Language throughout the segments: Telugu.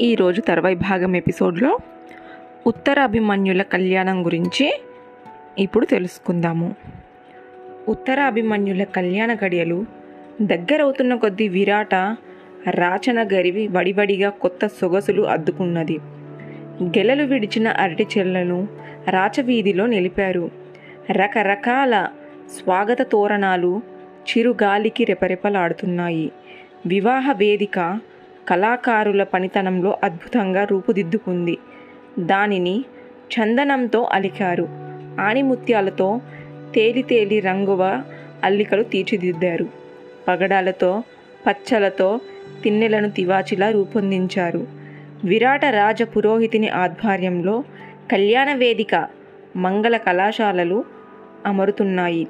ఈరోజు తర్వాయి భాగం ఎపిసోడ్లో ఉత్తర అభిమన్యుల కళ్యాణం గురించి ఇప్పుడు తెలుసుకుందాము. ఉత్తర అభిమన్యుల కళ్యాణ గడియలు దగ్గరవుతున్న కొద్దీ విరాట రాచన గరివి వడివడిగా కొత్త సొగసులు అద్దుకున్నది. గెలలు విడిచిన అరటి చెల్లను రాచవీధిలో నిలిపారు. రకరకాల స్వాగత తోరణాలు చిరుగాలికి రెపరెపలాడుతున్నాయి. వివాహ వేదిక కళాకారుల పనితనంలో అద్భుతంగా రూపుదిద్దుకుంది. దానిని చందనంతో అలికారు. ఆణిముత్యాలతో తేలితేలి రంగువ అల్లికలు తీర్చిదిద్దారు. పగడాలతో పచ్చలతో తిన్నెలను తివాచిలా రూపొందించారు. విరాట రాజ పురోహితుని ఆధ్వర్యంలో కళ్యాణ వేదిక మంగళ కళాశాలలు అమరుతున్నాయి.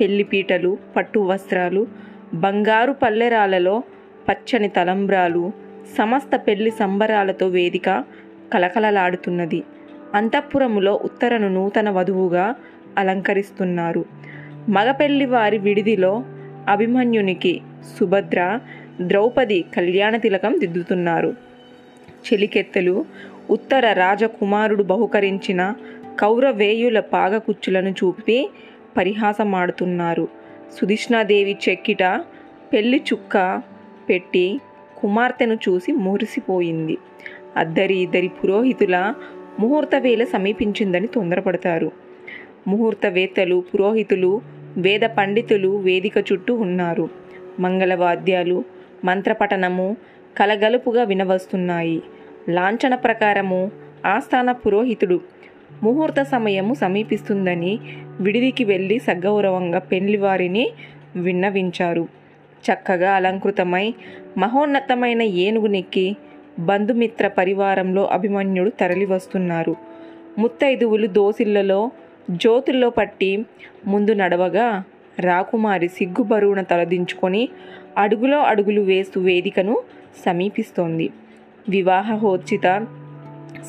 పెళ్ళిపీటలు పట్టు వస్త్రాలు బంగారు పల్లెరాలలో పచ్చని తలంబ్రాలు సమస్త పెళ్ళి సంబరాలతో వేదిక కలకలలాడుతున్నది. అంతఃపురములో ఉత్తరను నూతన వధువుగా అలంకరిస్తున్నారు. మగపెళ్ళి వారి విడిదిలో అభిమన్యునికి సుభద్ర ద్రౌపది కళ్యాణ తిలకం దిద్దుతున్నారు. చెలికెత్తెలు ఉత్తర రాజకుమారుడు బహుకరించిన కౌరవేయుల పాగకుచ్చులను చూపి పరిహాసమాడుతున్నారు. సుధిష్ణాదేవి చెక్కిట పెళ్ళి చుక్క పెట్టి కుమార్తెను చూసి మురిసిపోయింది. అద్దరి ఇద్దరి పురోహితుల ముహూర్త వేళ సమీపించిందని తొందరపడతారు. ముహూర్తవేత్తలు పురోహితులు వేద పండితులు వేదిక చుట్టూ ఉన్నారు. మంగళవాద్యాలు మంత్రపఠనము కలగలుపుగా వినవస్తున్నాయి. లాంఛన ప్రకారము ఆస్థాన పురోహితుడు ముహూర్త సమయము సమీపిస్తుందని విడిదికి వెళ్ళి సగౌరవంగా పెళ్ళివారిని విన్నవించారు. చక్కగా అలంకృతమై మహోన్నతమైన ఏనుగునెక్కి బంధుమిత్ర పరివారంలో అభిమన్యుడు తరలివస్తున్నారు. ముత్తైదువులు దోసిళ్ళలో జ్యోతుల్లో పట్టి ముందు నడవగా రాకుమారి సిగ్గు బరువున తలదించుకొని అడుగులో అడుగులు వేస్తూ వేదికను సమీపిస్తోంది. వివాహోచిత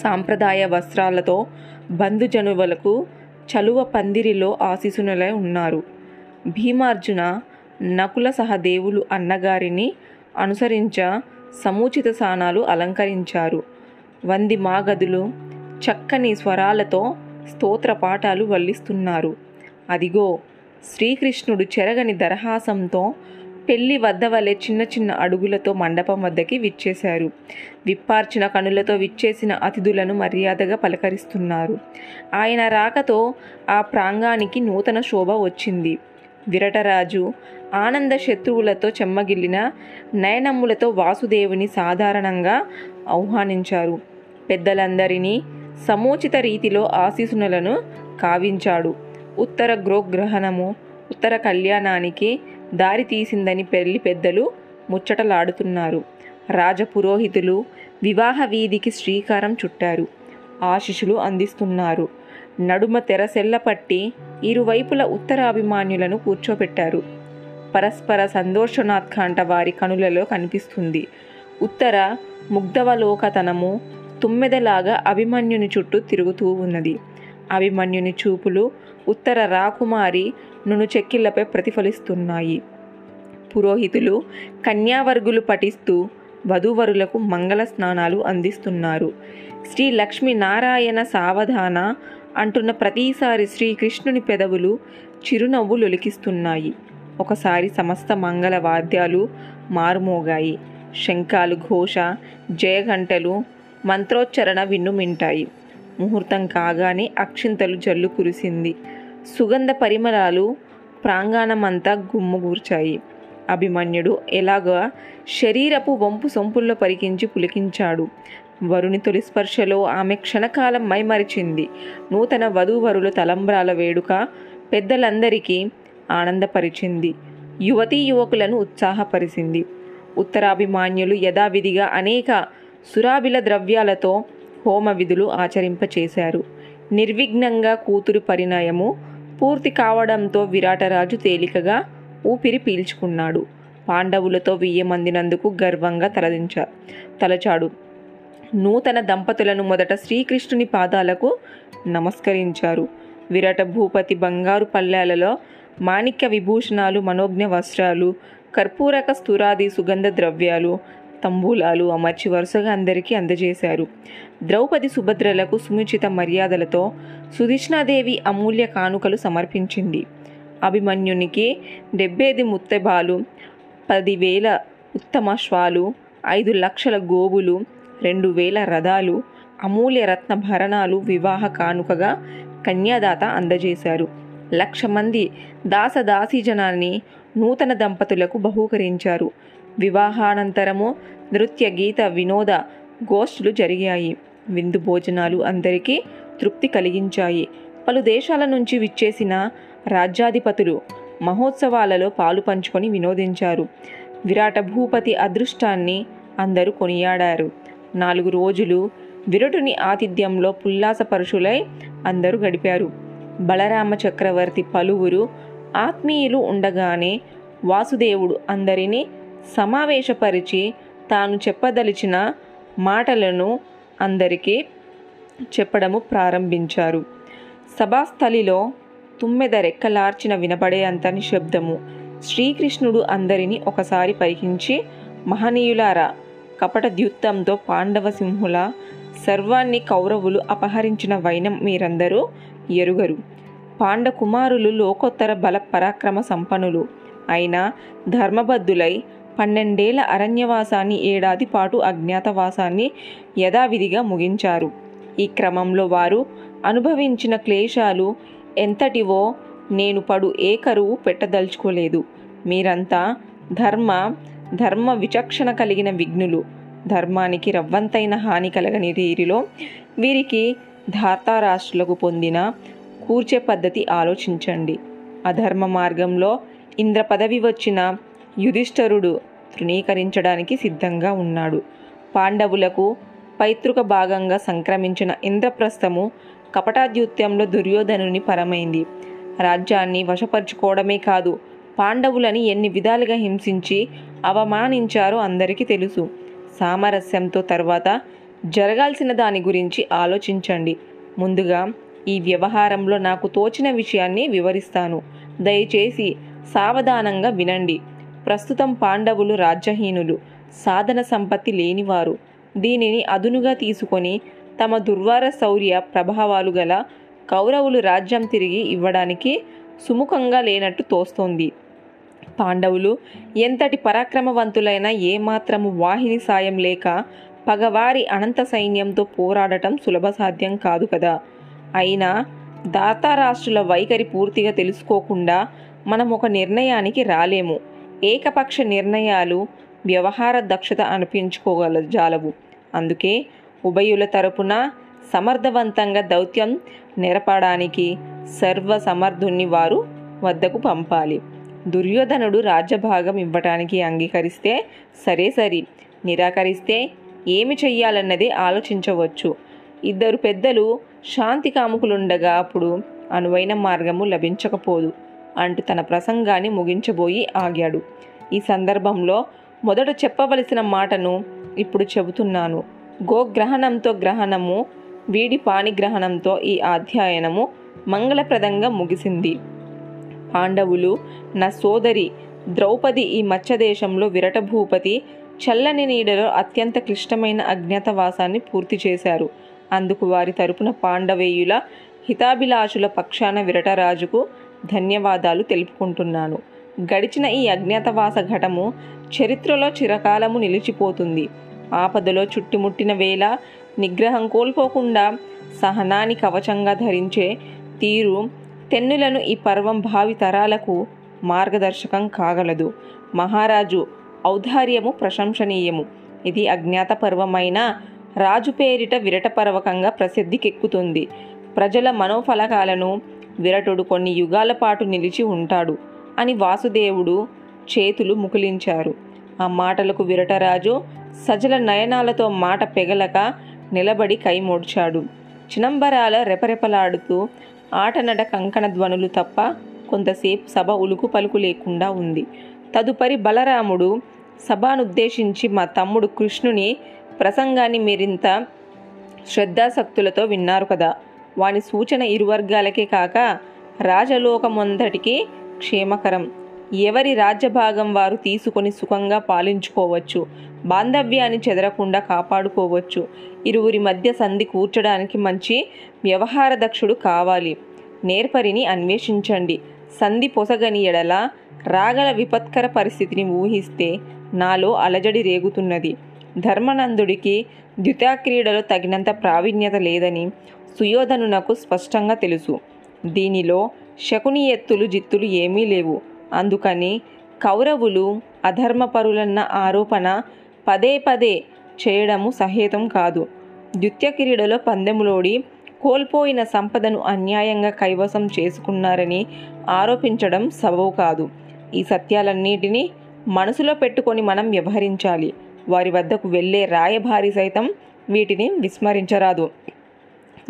సాంప్రదాయ వస్త్రాలతో బంధుజనువులకు చలువ పందిరిలో ఆశీసునులై ఉన్నారు. భీమార్జున నకుల సహదేవులు అన్నగారిని అనుసరించ సముచిత సానాలు అలంకరించారు. వంది మాగదులు చక్కని స్వరాలతో స్తోత్ర పాఠాలు వల్లిస్తున్నారు. అదిగో శ్రీకృష్ణుడు చెరగని దరహాసంతో పెళ్ళి వద్ద వలె చిన్న చిన్న అడుగులతో మండపం వద్దకి విచ్చేశారు. విప్పార్చిన కనులతో విచ్చేసిన అతిథులను మర్యాదగా పలకరిస్తున్నారు. ఆయన రాకతో ఆ ప్రాంగానికి నూతన శోభ వచ్చింది. విరటరాజు ఆనంద శత్రువులతో చెమ్మగిల్లిన నయనమ్ములతో వాసుదేవుని సాధారణంగా ఆహ్వానించారు. పెద్దలందరినీ సముచిత రీతిలో ఆశీసునులను కావించాడు. ఉత్తర గ్రోగ్రహణము ఉత్తర కళ్యాణానికి దారి తీసిందని పెళ్ళి పెద్దలు ముచ్చటలాడుతున్నారు. రాజపురోహితులు వివాహ వీధికి శ్రీకారం చుట్టారు. ఆశిషులు అందిస్తున్నారు. నడుమ తెరసెల్లపట్టి ఇరువైపుల ఉత్తరాభిమాన్యులను కూర్చోబెట్టారు పరస్పర సంతోషనాత్కాంట వారి కనులలో కనిపిస్తుంది. ఉత్తర ముగ్ధవలోకతనము తుమ్మెదలాగా అభిమన్యుని చుట్టూ తిరుగుతూ ఉన్నది. అభిమన్యుని చూపులు ఉత్తర రాకుమారి నును చెక్కిళ్ళపై ప్రతిఫలిస్తున్నాయి. పురోహితులు కన్యావర్గులు పఠిస్తూ వధూవరులకు మంగళ స్నానాలు అందిస్తున్నారు. శ్రీ లక్ష్మీ నారాయణ సావధాన అంటున్న ప్రతిసారి శ్రీకృష్ణుని పెదవులు చిరునవ్వు లొలికిస్తున్నాయి. ఒకసారి సమస్త మంగళ వాద్యాలు మారుమోగాయి. శంఖాలు ఘోష జయఘంటలు మంత్రోచ్చరణ విన్నుమింటాయి ముహూర్తం కాగానే అక్షింతలు జల్లు కురిసింది. సుగంధ పరిమళాలు ప్రాంగణమంతా గుమ్ముగూర్చాయి అభిమన్యుడు ఎలాగా శరీరపు వంపు సొంపుల్లో పరికించి పులికించాడు. వరుని తొలి స్పర్శలో ఆమె క్షణకాలం మైమరిచింది. నూతన వధూవరుల తలంబ్రాల వేడుక పెద్దలందరికీ ఆనందపరిచింది. యువతీ యువకులను ఉత్సాహపరిచింది. ఉత్తరాభిమాన్యులు యథావిధిగా అనేక సురాబిల ద్రవ్యాలతో హోమ విధులు ఆచరింపచేశారు. నిర్విఘ్నంగా కూతురు పరిణయము పూర్తి కావడంతో విరాటరాజు తేలికగా ఊపిరి పీల్చుకున్నాడు. పాండవులతో వెయ్యమందినందుకు గర్వంగా తలదించా తలచాడు. నూతన దంపతులను మొదట శ్రీకృష్ణుని పాదాలకు నమస్కరించారు. విరాట భూపతి బంగారు పల్లెలలో మాణిక్య విభూషణాలు మనోజ్ఞ వస్త్రాలు కర్పూరక స్థురాది సుగంధ ద్రవ్యాలు తంబూలాలు అమర్చి వరుసగా అందరికీ అందజేశారు. ద్రౌపది సుభద్రలకు సుముచిత మర్యాదలతో సుధిష్ణాదేవి అమూల్య కానుకలు సమర్పించింది. అభిమన్యునికి డెబ్బేది ముత్తెబాలు పదివేల ఉత్తమశ్వాలు ఐదు లక్షల గోవులు రెండు వేల రథాలు అమూల్య రత్న భరణాలు వివాహ కానుకగా కన్యాదాత అందజేశారు. లక్ష మంది దాసదాసీజనాన్ని నూతన దంపతులకు బహూకరించారు. వివాహానంతరము నృత్య గీత వినోద గోష్ఠులు జరిగాయి. విందు భోజనాలు అందరికీ తృప్తి కలిగించాయి. పలు దేశాల నుంచి విచ్చేసిన రాజ్యాధిపతులు మహోత్సవాలలో పాలు పంచుకొని వినోదించారు. విరాట భూపతి అదృష్టాన్ని అందరూ కొనియాడారు. నాలుగు రోజులు విరటుని ఆతిథ్యంలో పుల్లాసపరుషులై అందరూ గడిపారు. బలరామ చక్రవర్తి పలువురు ఆత్మీయులు ఉండగానే వాసుదేవుడు అందరినీ సమావేశపరిచి తాను చెప్పదలిచిన మాటలను అందరికీ చెప్పడము ప్రారంభించారు. సభాస్థలిలో తుమ్మెద రెక్కలార్చిన వినపడే అంత నిశ్శబ్దము శ్రీకృష్ణుడు అందరినీ ఒకసారి పరికించి మహనీయులారా కపట ద్యుత్తంతో పాండవ సింహుల సర్వాన్ని కౌరవులు అపహరించిన వైనం మీరందరూ ఎరుగరు. పాండకుమారులు లోకోత్తర బల పరాక్రమ సంపన్నులు. అయినా ధర్మబద్ధులై పన్నెండేళ్ళ అరణ్యవాసాన్ని ఏడాది పాటు అజ్ఞాతవాసాన్ని యథావిధిగా ముగించారు. ఈ క్రమంలో వారు అనుభవించిన క్లేశాలు ఎంతటివో నేను పడు ఏ కరువు పెట్టదలుచుకోలేదు. మీరంతా ధర్మ ధర్మ విచక్షణ కలిగిన విఘ్నులు. ధర్మానికి రవ్వంతైన హాని కలగని తీరిలో వీరికి ధాతారాష్ట్రులకు పొందిన కూర్చే పద్ధతి ఆలోచించండి. అధర్మ మార్గంలో ఇంద్ర పదవి వచ్చిన యుధిష్ఠరుడు తృణీకరించడానికి సిద్ధంగా ఉన్నాడు. పాండవులకు పైతృక భాగంగా సంక్రమించిన ఇంద్రప్రస్థము కపటాద్యుత్యంలో దుర్యోధనుని పరమైంది. రాజ్యాన్ని వశపరుచుకోవడమే కాదు పాండవులని ఎన్ని విధాలుగా హింసించి అవమానించారో అందరికీ తెలుసు. సామరస్యంతో తర్వాత జరగాల్సిన దాని గురించి ఆలోచించండి. ముందుగా ఈ వ్యవహారంలో నాకు తోచిన విషయాన్ని వివరిస్తాను. దయచేసి సావధానంగా వినండి. ప్రస్తుతం పాండవులు రాజ్యహీనులు. సాధన సంపత్తి లేనివారు. దీనిని అదునుగా తీసుకొని తమ దుర్వార శౌర్య ప్రభావాలు గల కౌరవులు రాజ్యం తిరిగి ఇవ్వడానికి సుముఖంగా లేనట్టు తోస్తోంది. పాండవులు ఎంతటి పరాక్రమవంతులైనా ఏమాత్రము వాహిని సాయం లేక పగవారి అనంత సైన్యంతో పోరాడటం సులభ సాధ్యం కాదు కదా. అయినా దాతారాష్ట్రుల వైఖరి పూర్తిగా తెలుసుకోకుండా మనం ఒక నిర్ణయానికి రాలేము. ఏకపక్ష నిర్ణయాలు వ్యవహార దక్షత అనిపించుకోగల జాలవు అందుకే ఉభయుల తరపున సమర్థవంతంగా దౌత్యం నెరపడానికి సర్వసమర్థుణ్ణి వారు వద్దకు పంపాలి. దుర్యోధనుడు రాజ్యభాగం ఇవ్వటానికి అంగీకరిస్తే సరే సరి. నిరాకరిస్తే ఏమి చెయ్యాలన్నదే ఆలోచించవచ్చు. ఇద్దరు పెద్దలు శాంతి కాముకులుండగా అప్పుడు అనువైన మార్గము లభించకపోదు. అంటూ తన ప్రసంగాన్ని ముగించబోయి ఆగాడు. ఈ సందర్భంలో మొదట చెప్పవలసిన మాటను ఇప్పుడు చెబుతున్నాను. గోగ్రహణంతో గ్రహణము వీడి పాణిగ్రహణంతో ఈ అధ్యయనము మంగళప్రదంగా ముగిసింది. పాండవులు నా సోదరి ద్రౌపది ఈ మత్స్యదేశంలో విరట భూపతి చల్లని నీడలో అత్యంత క్లిష్టమైన అజ్ఞాతవాసాన్ని పూర్తి చేశారు. అందుకు వారి తరపున పాండవేయుల హితాభిలాషుల పక్షాన విరటరాజుకు ధన్యవాదాలు తెలుపుకుంటున్నాను. గడిచిన ఈ అజ్ఞాతవాస ఘటము చరిత్రలో చిరకాలము నిలిచిపోతుంది. ఆపదలో చుట్టుముట్టిన వేళ నిగ్రహం కోల్పోకుండా సహనాన్ని కవచంగా ధరించే తీరు తెన్నులను ఈ పర్వం భావి తరాలకు మార్గదర్శకం కాగలదు. మహారాజు ఔదార్యము ప్రశంసనీయము. ఇది అజ్ఞాత పర్వమైన రాజు పేరిట విరట పర్వకంగా ప్రసిద్ధికెక్కుతుంది. ప్రజల మనోఫలకాలను విరటుడు కొన్ని యుగాల పాటు నిలిచి ఉంటాడు అని వాసుదేవుడు చేతులు ముకులించారు ఆ మాటలకు విరటరాజు సజల నయనాలతో మాట పెగలక నిలబడి కైమోడ్చాడు. చినంబరాల రెపరెపలాడుతూ ఆటనడ కంకణ ధ్వనులు తప్ప కొంతసేపు సభ ఉలుకు పలుకు లేకుండా ఉంది. తదుపరి బలరాముడు సభానుద్దేశించి మా తమ్ముడు కృష్ణుని ప్రసంగాన్ని మీరింత శ్రద్ధాసక్తులతో విన్నారు కదా. వాని సూచన ఇరువర్గాలకే కాక రాజలోకమంతటికి క్షేమకరం. ఎవరి రాజ్యభాగం వారు తీసుకొని సుఖంగా పాలించుకోవచ్చు బాంధవ్యాన్ని చెదరకుండా కాపాడుకోవచ్చు. ఇరువురి మధ్య సంధి కూర్చడానికి మంచి వ్యవహార దక్షుడు కావాలి. నేర్పరిని అన్వేషించండి. సంధి పొసగని ఎడల రాగల విపత్కర పరిస్థితిని ఊహిస్తే నాలో అలజడి రేగుతున్నది. ధర్మనందుడికి ద్యుతాక్రీడలో తగినంత ప్రావీణ్యత లేదని సుయోధనునకు స్పష్టంగా తెలుసు. దీనిలో శకుని ఎత్తులు జిత్తులు ఏమీ లేవు. అందుకని కౌరవులు అధర్మపరులన్న ఆరోపణ పదే పదే చేయడము సహేతం కాదు. ద్యుత్య క్రీడలో పందెములోడి కోల్పోయిన సంపదను అన్యాయంగా కైవసం చేసుకున్నారని ఆరోపించడం సబవు కాదు. ఈ సత్యాలన్నిటినీ మనసులో పెట్టుకొని మనం వ్యవహరించాలి. వారి వద్దకు వెళ్ళే రాయభారి సైతం వీటిని విస్మరించరాదు.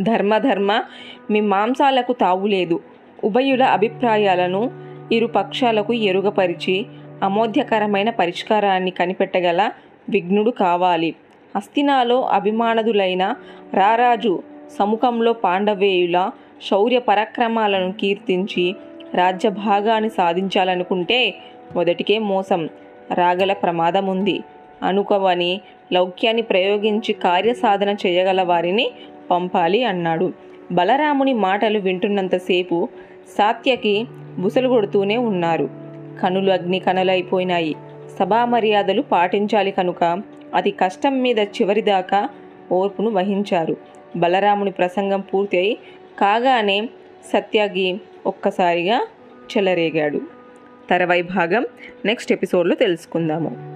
ధర్మధర్మ మీ మాంసాలకు తావులేదు. ఉభయుల అభిప్రాయాలను ఇరు పక్షాలకు ఎరుగపరిచి అమోధ్యకరమైన పరిష్కారాన్ని కనిపెట్టగల విఘ్నుడు కావాలి. హస్తినాలో అభిమానదులైన రారాజు సముఖంలో పాండవేయుల శౌర్య పరాక్రమాలను కీర్తించి రాజ్యభాగాన్ని సాధించాలనుకుంటే మొదటికే మోసం రాగల ప్రమాదం ఉంది అనుకోవని లౌక్యాన్ని ప్రయోగించి కార్యసాధన చేయగల వారిని పంపాలి అన్నాడు. బలరాముని మాటలు వింటున్నంతసేపు సాత్యకి బుసలు కొడుతూనే ఉన్నారు. కనులు అగ్ని కనలైపోయినాయి. సభా మర్యాదలు పాటించాలి కనుక అతి కష్టం మీద చివరిదాకా ఓర్పును వహించారు. బలరాముని ప్రసంగం పూర్తి అయి కాగానే సత్యాగి ఒక్కసారిగా చెలరేగాడు. తరవై భాగం నెక్స్ట్ ఎపిసోడ్లో తెలుసుకుందాము.